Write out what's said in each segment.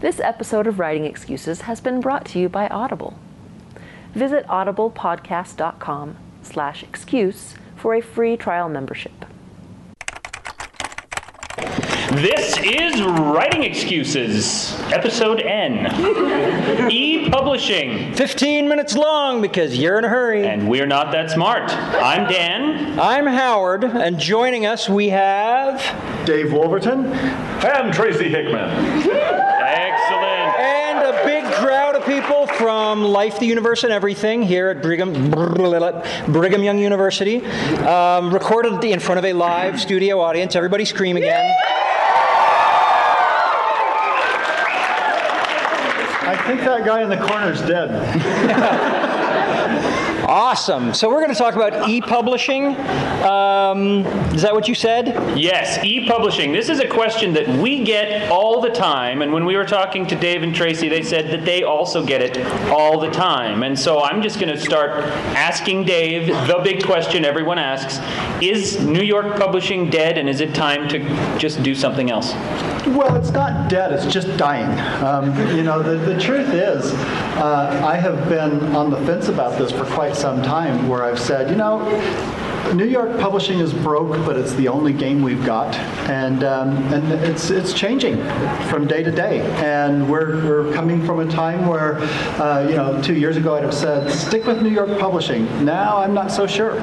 This episode of Writing Excuses has been brought to you by Audible. Visit audiblepodcast.com slash excuse for a free trial membership. This is Writing Excuses, Episode N. e Publishing. 15 minutes long because you're in a hurry. And we're not that smart. I'm Dan. I'm Howard, and joining us we have. Dave Wolverton. And Tracy Hickman. Excellent. And a big crowd of people from Life, the Universe, and Everything here at Brigham, Brigham Young University. Um, recorded in front of a live studio audience. Everybody scream again. Think that guy in the corner is dead. Awesome. So we're going to talk about e-publishing. Um, is that what you said? Yes, e-publishing. This is a question that we get all the time, and when we were talking to Dave and Tracy, they said that they also get it all the time. And so I'm just going to start asking Dave the big question everyone asks: Is New York publishing dead, and is it time to just do something else? Well, it's not dead, it's just dying. Um, you know, the, the truth is, uh, I have been on the fence about this for quite some time where I've said, you know, New York publishing is broke, but it's the only game we've got, and um, and it's it's changing from day to day. And we're we're coming from a time where, uh, you know, two years ago I'd have said stick with New York publishing. Now I'm not so sure.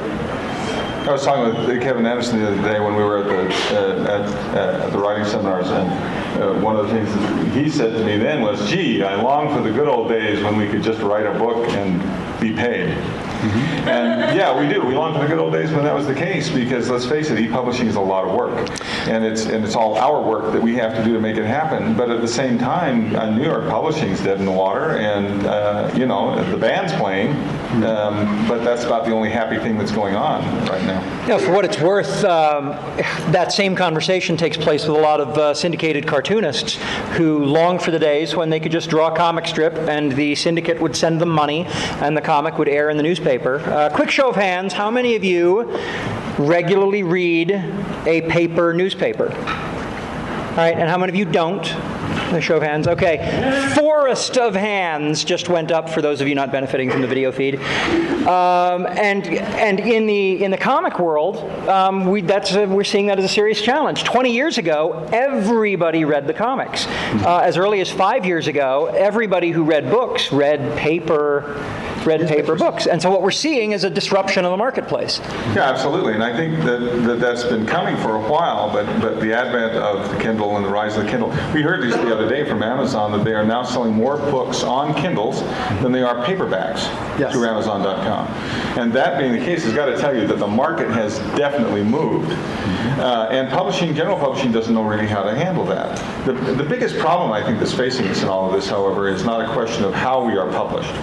I was talking with Kevin Anderson the other day when we were at the uh, at, uh, at, the writing seminars, and uh, one of the things that he said to me then was, "Gee, I long for the good old days when we could just write a book and be paid." And yeah, we do. We long for the good old days when that was the case because let's face it, e-publishing is a lot of work, and it's and it's all our work that we have to do to make it happen. But at the same time, uh, New York publishing is dead in the water, and uh, you know the band's playing, um, but that's about the only happy thing that's going on right now. Yeah, for what it's worth, um, that same conversation takes place with a lot of uh, syndicated cartoonists who long for the days when they could just draw a comic strip and the syndicate would send them money and the comic would air in the newspaper Uh, quick show of hands, how many of you regularly read a paper newspaper? All right, and how many of you don't? A show of hands. Okay, forest of hands just went up for those of you not benefiting from the video feed. Um, and and in the in the comic world, um, we that's a, we're seeing that as a serious challenge. Twenty years ago, everybody read the comics. Uh, as early as five years ago, everybody who read books read paper read paper books. And so what we're seeing is a disruption of the marketplace. Yeah, absolutely. And I think that, that that's been coming for a while, but, but the advent of the Kindle and the rise of the Kindle, we heard this the other day from Amazon that they are now selling more books on Kindles than they are paperbacks yes. through Amazon.com. And that being the case, has got to tell you that the market has definitely moved. Uh, and publishing, general publishing, doesn't know really how to handle that. The, the biggest problem I think that's facing us in all of this, however, is not a question of how we are published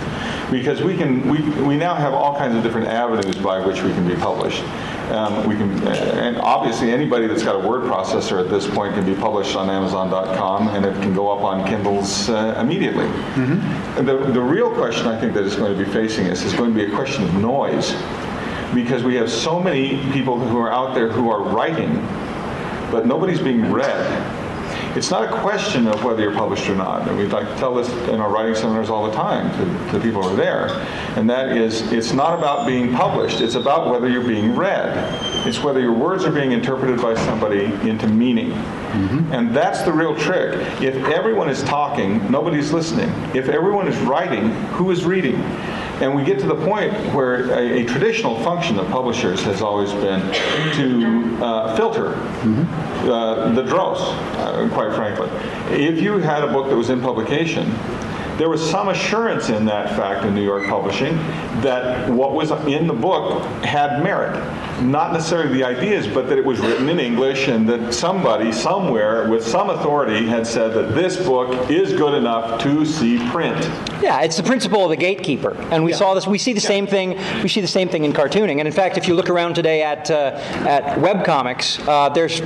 because we can we, we now have all kinds of different avenues by which we can be published. Um, we can, and obviously anybody that's got a word processor at this point can be published on Amazon.com, and it can go up on Kindles uh, immediately. Mm-hmm. The the real question I think that is going to be facing us is going to be a question of noise, because we have so many people who are out there who are writing, but nobody's being read it's not a question of whether you're published or not. And we like to tell this in our writing seminars all the time to the people who are there. And that is, it's not about being published. It's about whether you're being read. It's whether your words are being interpreted by somebody into meaning. Mm-hmm. And that's the real trick. If everyone is talking, nobody's listening. If everyone is writing, who is reading? And we get to the point where a, a traditional function of publishers has always been to uh, filter mm-hmm. uh, the dross, uh, quite frankly. If you had a book that was in publication, there was some assurance in that fact in New York publishing that what was in the book had merit. Not necessarily the ideas, but that it was written in English and that somebody somewhere with some authority had said that this book is good enough to see print. Yeah, it's the principle of the gatekeeper, and we saw this. We see the same thing. We see the same thing in cartooning, and in fact, if you look around today at uh, at webcomics, uh, there's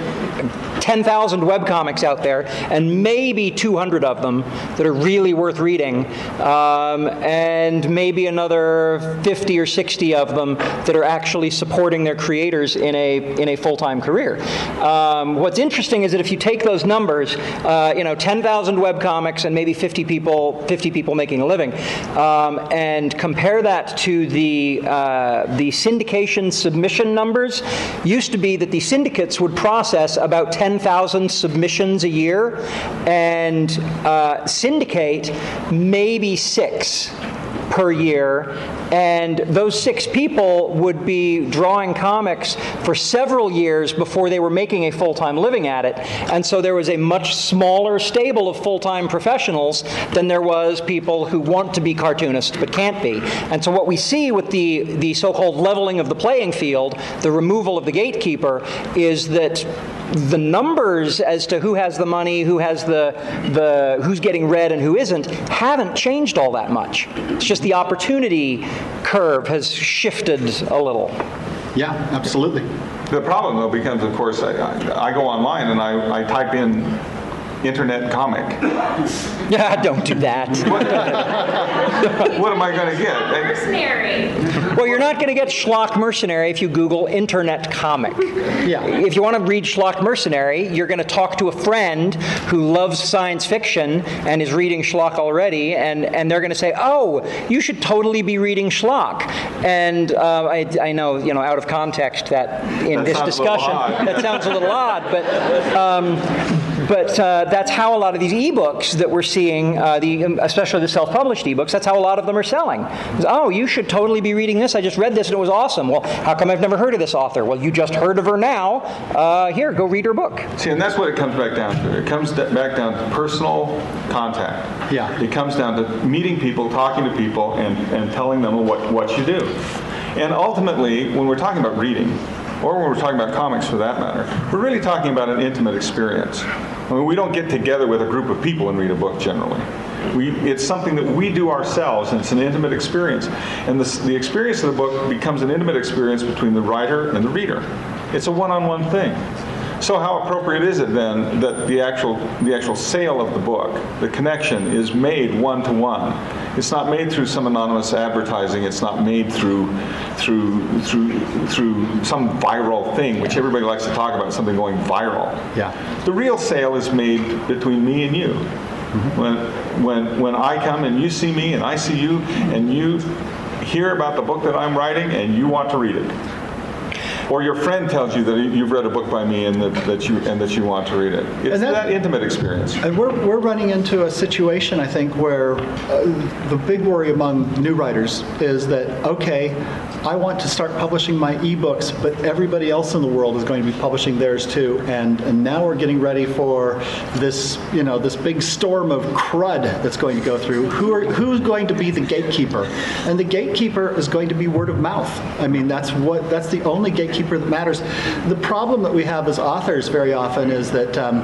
10,000 webcomics out there, and maybe 200 of them that are really worth reading, um, and maybe another 50 or 60 of them that are actually supporting their creators in a in a full-time career. Um, what's interesting is that if you take those numbers, uh, you know, 10,000 webcomics and maybe 50 people 50 people making a living, um, and compare that to the uh, the syndication submission numbers, used to be that the syndicates would process about 10,000 submissions a year and uh, syndicate maybe six per year, and those six people would be drawing comics for several years before they were making a full time living at it. And so there was a much smaller stable of full time professionals than there was people who want to be cartoonists but can't be. And so what we see with the, the so called leveling of the playing field, the removal of the gatekeeper, is that the numbers as to who has the money, who has the, the who's getting read and who isn't, haven't changed all that much. It's just the opportunity curve has shifted a little. Yeah, absolutely. The problem, though, becomes, of course, I, I, I go online and I, I type in internet comic. Yeah, don't do that. what am I going to get? Mercenary. Well, you're not going to get Schlock Mercenary if you Google internet comic. Yeah. If you want to read Schlock Mercenary, you're going to talk to a friend who loves science fiction and is reading Schlock already, and, and they're going to say, "Oh, you should totally be reading Schlock." And uh, I, I know, you know, out of context, that in That this sounds a little discussion, that sounds a little odd, but. Um, but uh, that's how a lot of these ebooks that we're seeing, uh, the, especially the self-published ebooks, that's how a lot of them are selling. It's, oh, you should totally be reading this. I just read this and it was awesome. Well, how come I've never heard of this author? Well, you just heard of her now. Uh, here, go read her book. See, and that's what it comes back down to. It comes back down to personal contact. Yeah. It comes down to meeting people, talking to people, and, and telling them what, what you do. And ultimately, when we're talking about reading, or when we're talking about comics for that matter, we're really talking about an intimate experience. I mean, we don't get together with a group of people and read a book generally. We, it's something that we do ourselves, and it's an intimate experience. And the, the experience of the book becomes an intimate experience between the writer and the reader. It's a one-on-one thing. So how appropriate is it then that the actual the actual sale of the book, the connection, is made one to one? It's not made through some anonymous advertising. It's not made through through through through some viral thing, which everybody likes to talk about, something going viral. Yeah. The real sale is made between me and you. Mm-hmm. When when when I come and you see me and I see you and you hear about the book that I'm writing and you want to read it. Or your friend tells you that you've read a book by me and that, that you and that you want to read it. It's that- that intimate experience. And we're, we're running into a situation, I think, where uh, the big worry among new writers is that, okay, I want to start publishing my ebooks, but everybody else in the world is going to be publishing theirs too. And, and now we're getting ready for this, you know, this big storm of crud that's going to go through. Who are, who's going to be the gatekeeper? And the gatekeeper is going to be word of mouth. I mean, that's what, that's the only gatekeeper that matters. The problem that we have as authors very often is that um,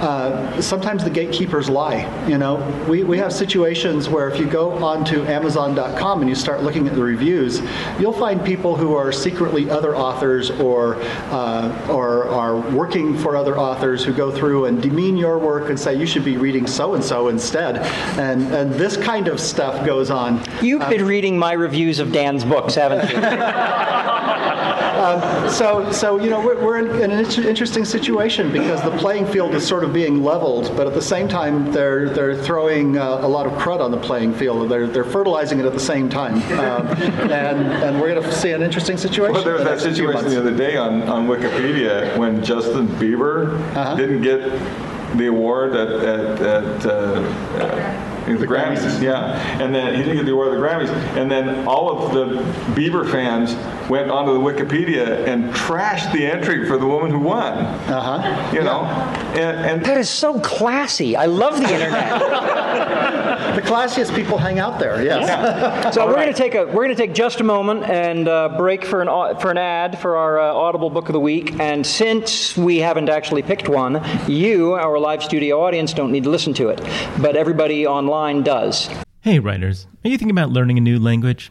uh, sometimes the gatekeepers lie. You know, we, we have situations where if you go onto Amazon.com and you start looking at the reviews, you'll find people who are secretly other authors or uh, or are working for other authors who go through and demean your work and say you should be reading so and so instead. And and this kind of stuff goes on. You've been reading my reviews of Dan's books, haven't you? So, so you know, we're, we're in, in an inter- interesting situation because the playing field is sort of being leveled, but at the same time, they're they're throwing uh, a lot of crud on the playing field. They're they're fertilizing it at the same time, um, and and we're going to see an interesting situation. Well, there was the that situation the other day on, on Wikipedia when Justin Bieber Uh-huh. didn't get the award at, at, at uh, The, Grammys. Yeah. And then he didn't get the award of the Grammys. And then all of the Bieber fans went onto the Wikipedia and trashed the entry for the woman who won. Uh huh. You know, and, and That is so classy. I love the internet. The classiest people hang out there. Yes. So we're going to take a we're going to take just a moment and uh, break for an for an ad for our uh, Audible book of the week. And since we haven't actually picked one, you, our live studio audience, don't need to listen to it, but everybody online does. Hey, writers, are you thinking about learning a new language?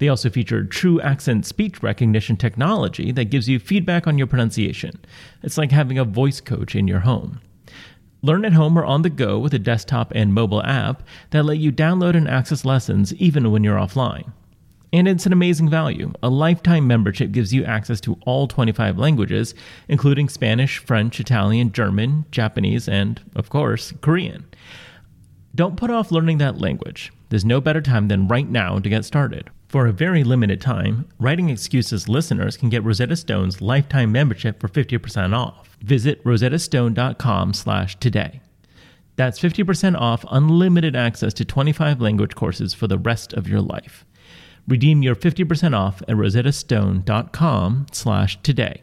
They also feature true accent speech recognition technology that gives you feedback on your pronunciation. It's like having a voice coach in your home. Learn at home or on the go with a desktop and mobile app that let you download and access lessons even when you're offline. And it's an amazing value. A lifetime membership gives you access to all 25 languages, including Spanish, French, Italian, German, Japanese, and, of course, Korean. Don't put off learning that language. There's no better time than right now to get started. For a very limited time, Writing Excuses listeners can get Rosetta Stone's lifetime membership for 50% off. Visit rosettastone.com slash today. That's 50% off unlimited access to 25 language courses for the rest of your life. Redeem your 50% off at rosettastone.com slash today.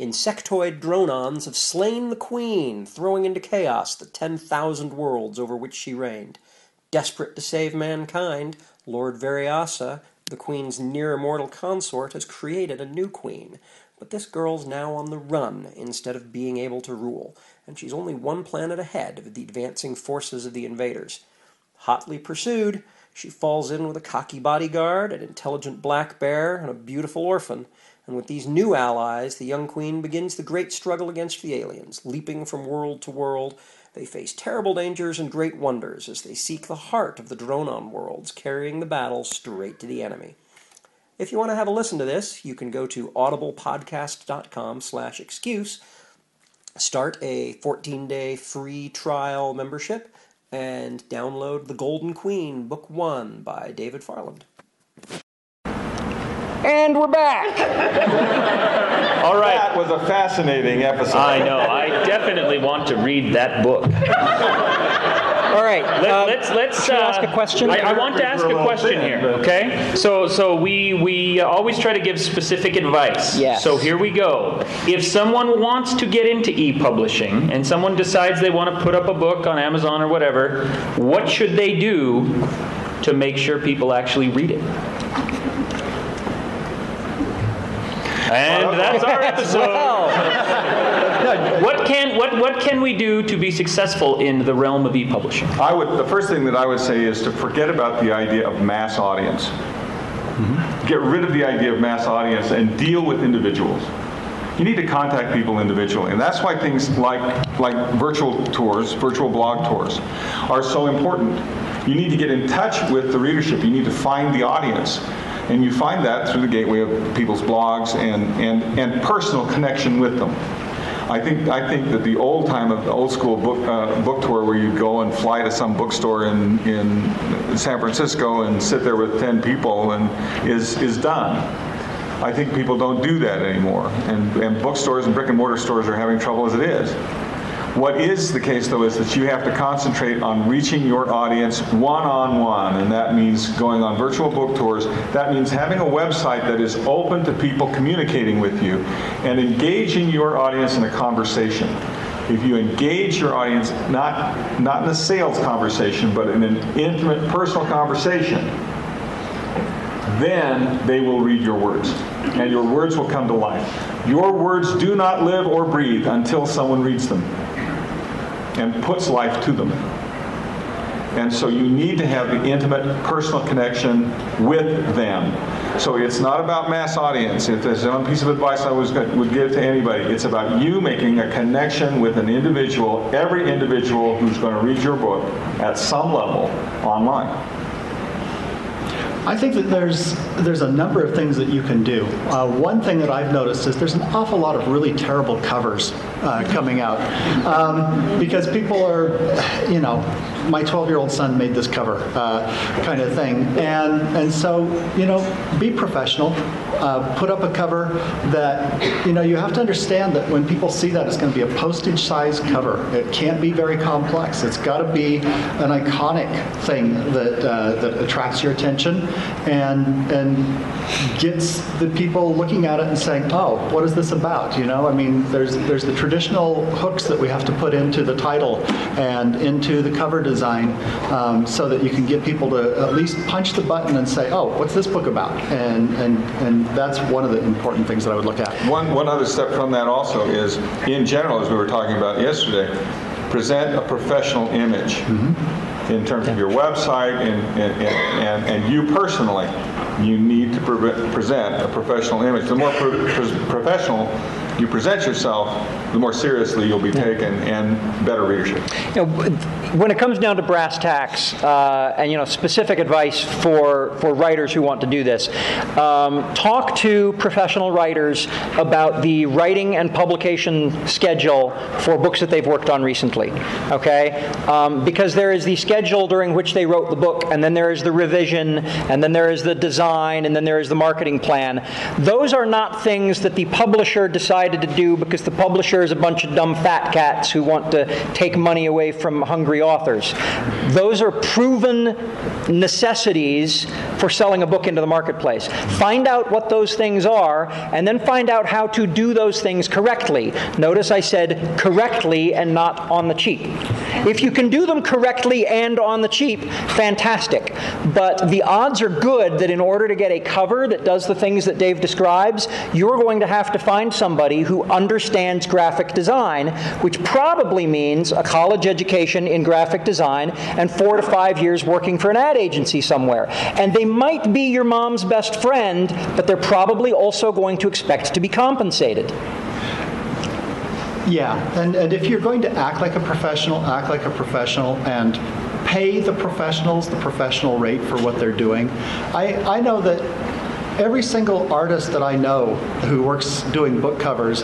Insectoid dronons have slain the queen, throwing into chaos the ten thousand worlds over which she reigned. Desperate to save mankind, Lord Veriasse, the queen's near immortal consort, has created a new queen. But this girl's now on the run instead of being able to rule, and she's only one planet ahead of the advancing forces of the invaders. Hotly pursued, she falls in with a cocky bodyguard, an intelligent black bear, and a beautiful orphan. And with these new allies, the young queen begins the great struggle against the aliens. Leaping from world to world, they face terrible dangers and great wonders as they seek the heart of the Dronon worlds, carrying the battle straight to the enemy. If you want to have a listen to this, you can go to audiblepodcast.com slash excuse, start a 14-day free trial membership, and download The Golden Queen, Book 1 by David Farland. And we're back. All right. that was a fascinating episode. I know. I definitely want to read that book. All right. Let, uh, let's let's uh, ask a question? I, I want to ask a question here. Okay. So so we we always try to give specific advice. Yes. So here we go. If someone wants to get into e-publishing and someone decides they want to put up a book on Amazon or whatever, what should they do to make sure people actually read it? And that's our episode. What can what what can we do to be successful in the realm of e-publishing? I would, the first thing that I would say is to forget about the idea of mass audience. Mm-hmm. Get rid of the idea of mass audience and deal with individuals. You need to contact people individually, and that's why things like like virtual tours, virtual blog tours, are so important. You need to get in touch with the readership. You need to find the audience, and you find that through the gateway of people's blogs and and, and personal connection with them. I think I think that the old time of the old school book uh, book tour where you go and fly to some bookstore in in San Francisco and sit there with ten people and is is done. I think people don't do that anymore, and and bookstores and brick and mortar stores are having trouble as it is. What is the case, though, is that you have to concentrate on reaching your audience one on one, and that means going on virtual book tours. That means having a website that is open to people communicating with you and engaging your audience in a conversation. If you engage your audience, not, not in a sales conversation, but in an intimate, personal conversation, then they will read your words, and your words will come to life. Your words do not live or breathe until someone reads them and puts life to them. And so you need to have the intimate personal connection with them. So it's not about mass audience. If there's one piece of advice I was, would give to anybody, it's about you making a connection with an individual, every individual who's going to read your book at some level online. I think that there's there's a number of things that you can do. Uh, one thing that I've noticed is there's an awful lot of really terrible covers uh, coming out um, because people are, you know, my 12-year-old son made this cover uh, kind of thing, and and so you know, be professional. Uh, put up a cover that you know you have to understand that when people see that it's going to be a postage-size cover. It can't be very complex. It's got to be an iconic thing that uh, that attracts your attention and and gets the people looking at it and saying, "Oh, what is this about?" You know, I mean, there's there's the traditional hooks that we have to put into the title and into the cover design, um, so that you can get people to at least punch the button and say, "Oh, what's this book about?" And and and that's one of the important things that I would look at. One one other step from that also is, in general, as we were talking about yesterday, present a professional image. Mm-hmm in terms of your website and, and, and, and you personally, you need to pre- present a professional image. The more pro- professional you present yourself, the more seriously you'll be taken and better readership. You know, when it comes down to brass tacks uh, and you know specific advice for for writers who want to do this, um, talk to professional writers about the writing and publication schedule for books that they've worked on recently. Okay, um, because there is the schedule during which they wrote the book, and then there is the revision, and then there is the design, and then there is the marketing plan. Those are not things that the publisher decided to do because the publisher is a bunch of dumb fat cats who want to take money away from hungry authors. Those are proven necessities for selling a book into the marketplace. Find out what those things are, and then find out how to do those things correctly. Notice I said correctly and not on the cheap. If you can do them correctly and on the cheap, fantastic. But the odds are good that in order to get a cover that does the things that Dave describes, you're going to have to find somebody who understands graphic design, which probably means a college education in graphic design and four to five years working for an ad agency somewhere. And they might be your mom's best friend, but they're probably also going to expect to be compensated. Yeah, and, and if you're going to act like a professional, act like a professional and pay the professionals the professional rate for what they're doing. I, I know that every single artist that I know who works doing book covers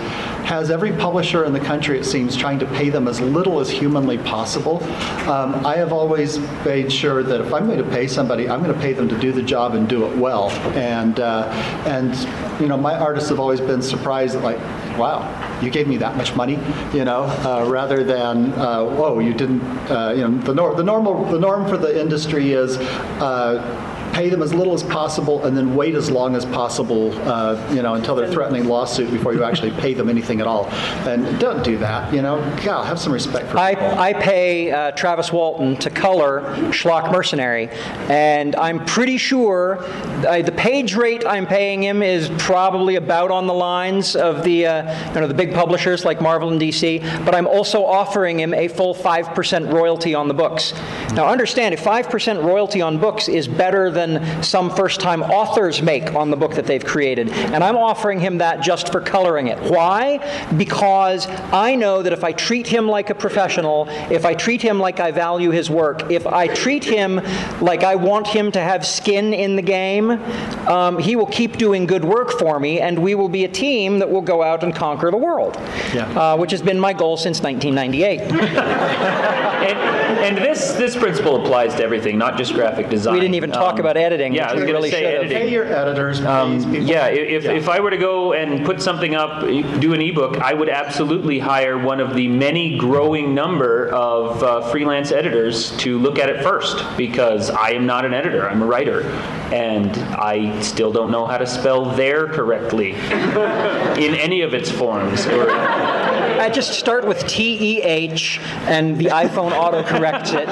has every publisher in the country, it seems, trying to pay them as little as humanly possible. Um, I have always made sure that if I'm going to pay somebody, I'm going to pay them to do the job and do it well. And uh, and you know, my artists have always been surprised like, wow, you gave me that much money, you know, uh, rather than, uh, whoa, you didn't, uh, you know, the, nor- the normal, the norm for the industry is uh, pay them as little as possible and then wait as long as possible, uh, you know, until they're threatening lawsuit before you actually pay them anything at all. And don't do that, you know. God, have some respect for I, people. I pay uh, Travis Walton to color Schlock Mercenary, and I'm pretty sure uh, the page rate I'm paying him is probably about on the lines of the, uh, you know, the big publishers like Marvel and DC, but I'm also offering him a full 5% royalty on the books. Now understand, if 5% royalty on books is better than than some first time authors make on the book that they've created. And I'm offering him that just for coloring it. Why? Because I know that if I treat him like a professional, if I treat him like I value his work, if I treat him like I want him to have skin in the game, um, he will keep doing good work for me, and we will be a team that will go out and conquer the world, Yeah. uh, which has been my goal since 1998. And, and this this principle applies to everything, not just graphic design. We didn't even talk Um, about editing, Yeah, which I was we going really to say should have. editing. Pay your editors. Um, people. yeah, if, Yeah. if I were to go and put something up, do an ebook, I would absolutely hire one of the many growing number of uh, freelance editors to look at it first because I am not an editor, I'm a writer. And I still don't know how to spell there correctly in any of its forms. Or, I just start with T E H, and the iPhone auto corrects it.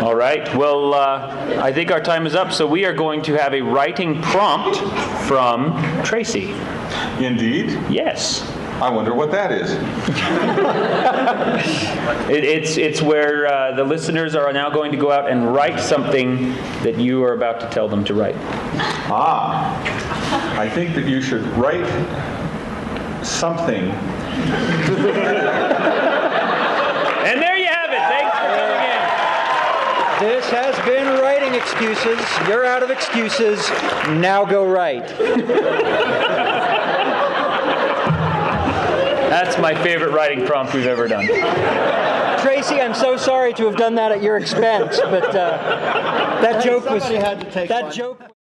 all right. right. Well, uh, I think our time is up, so we are going to have a writing prompt from Tracy. Indeed. Yes. I wonder what that is. It, it's, it's where uh, the listeners are now going to go out and write something that you are about to tell them to write. Ah, I think that you should write something. And there you have it. Thanks for coming in. This has been Writing Excuses. You're out of excuses. Now go write. That's my favorite writing prompt we've ever done. Tracy, I'm so sorry to have done that at your expense, but uh, that joke was Somebody had to take that one. joke.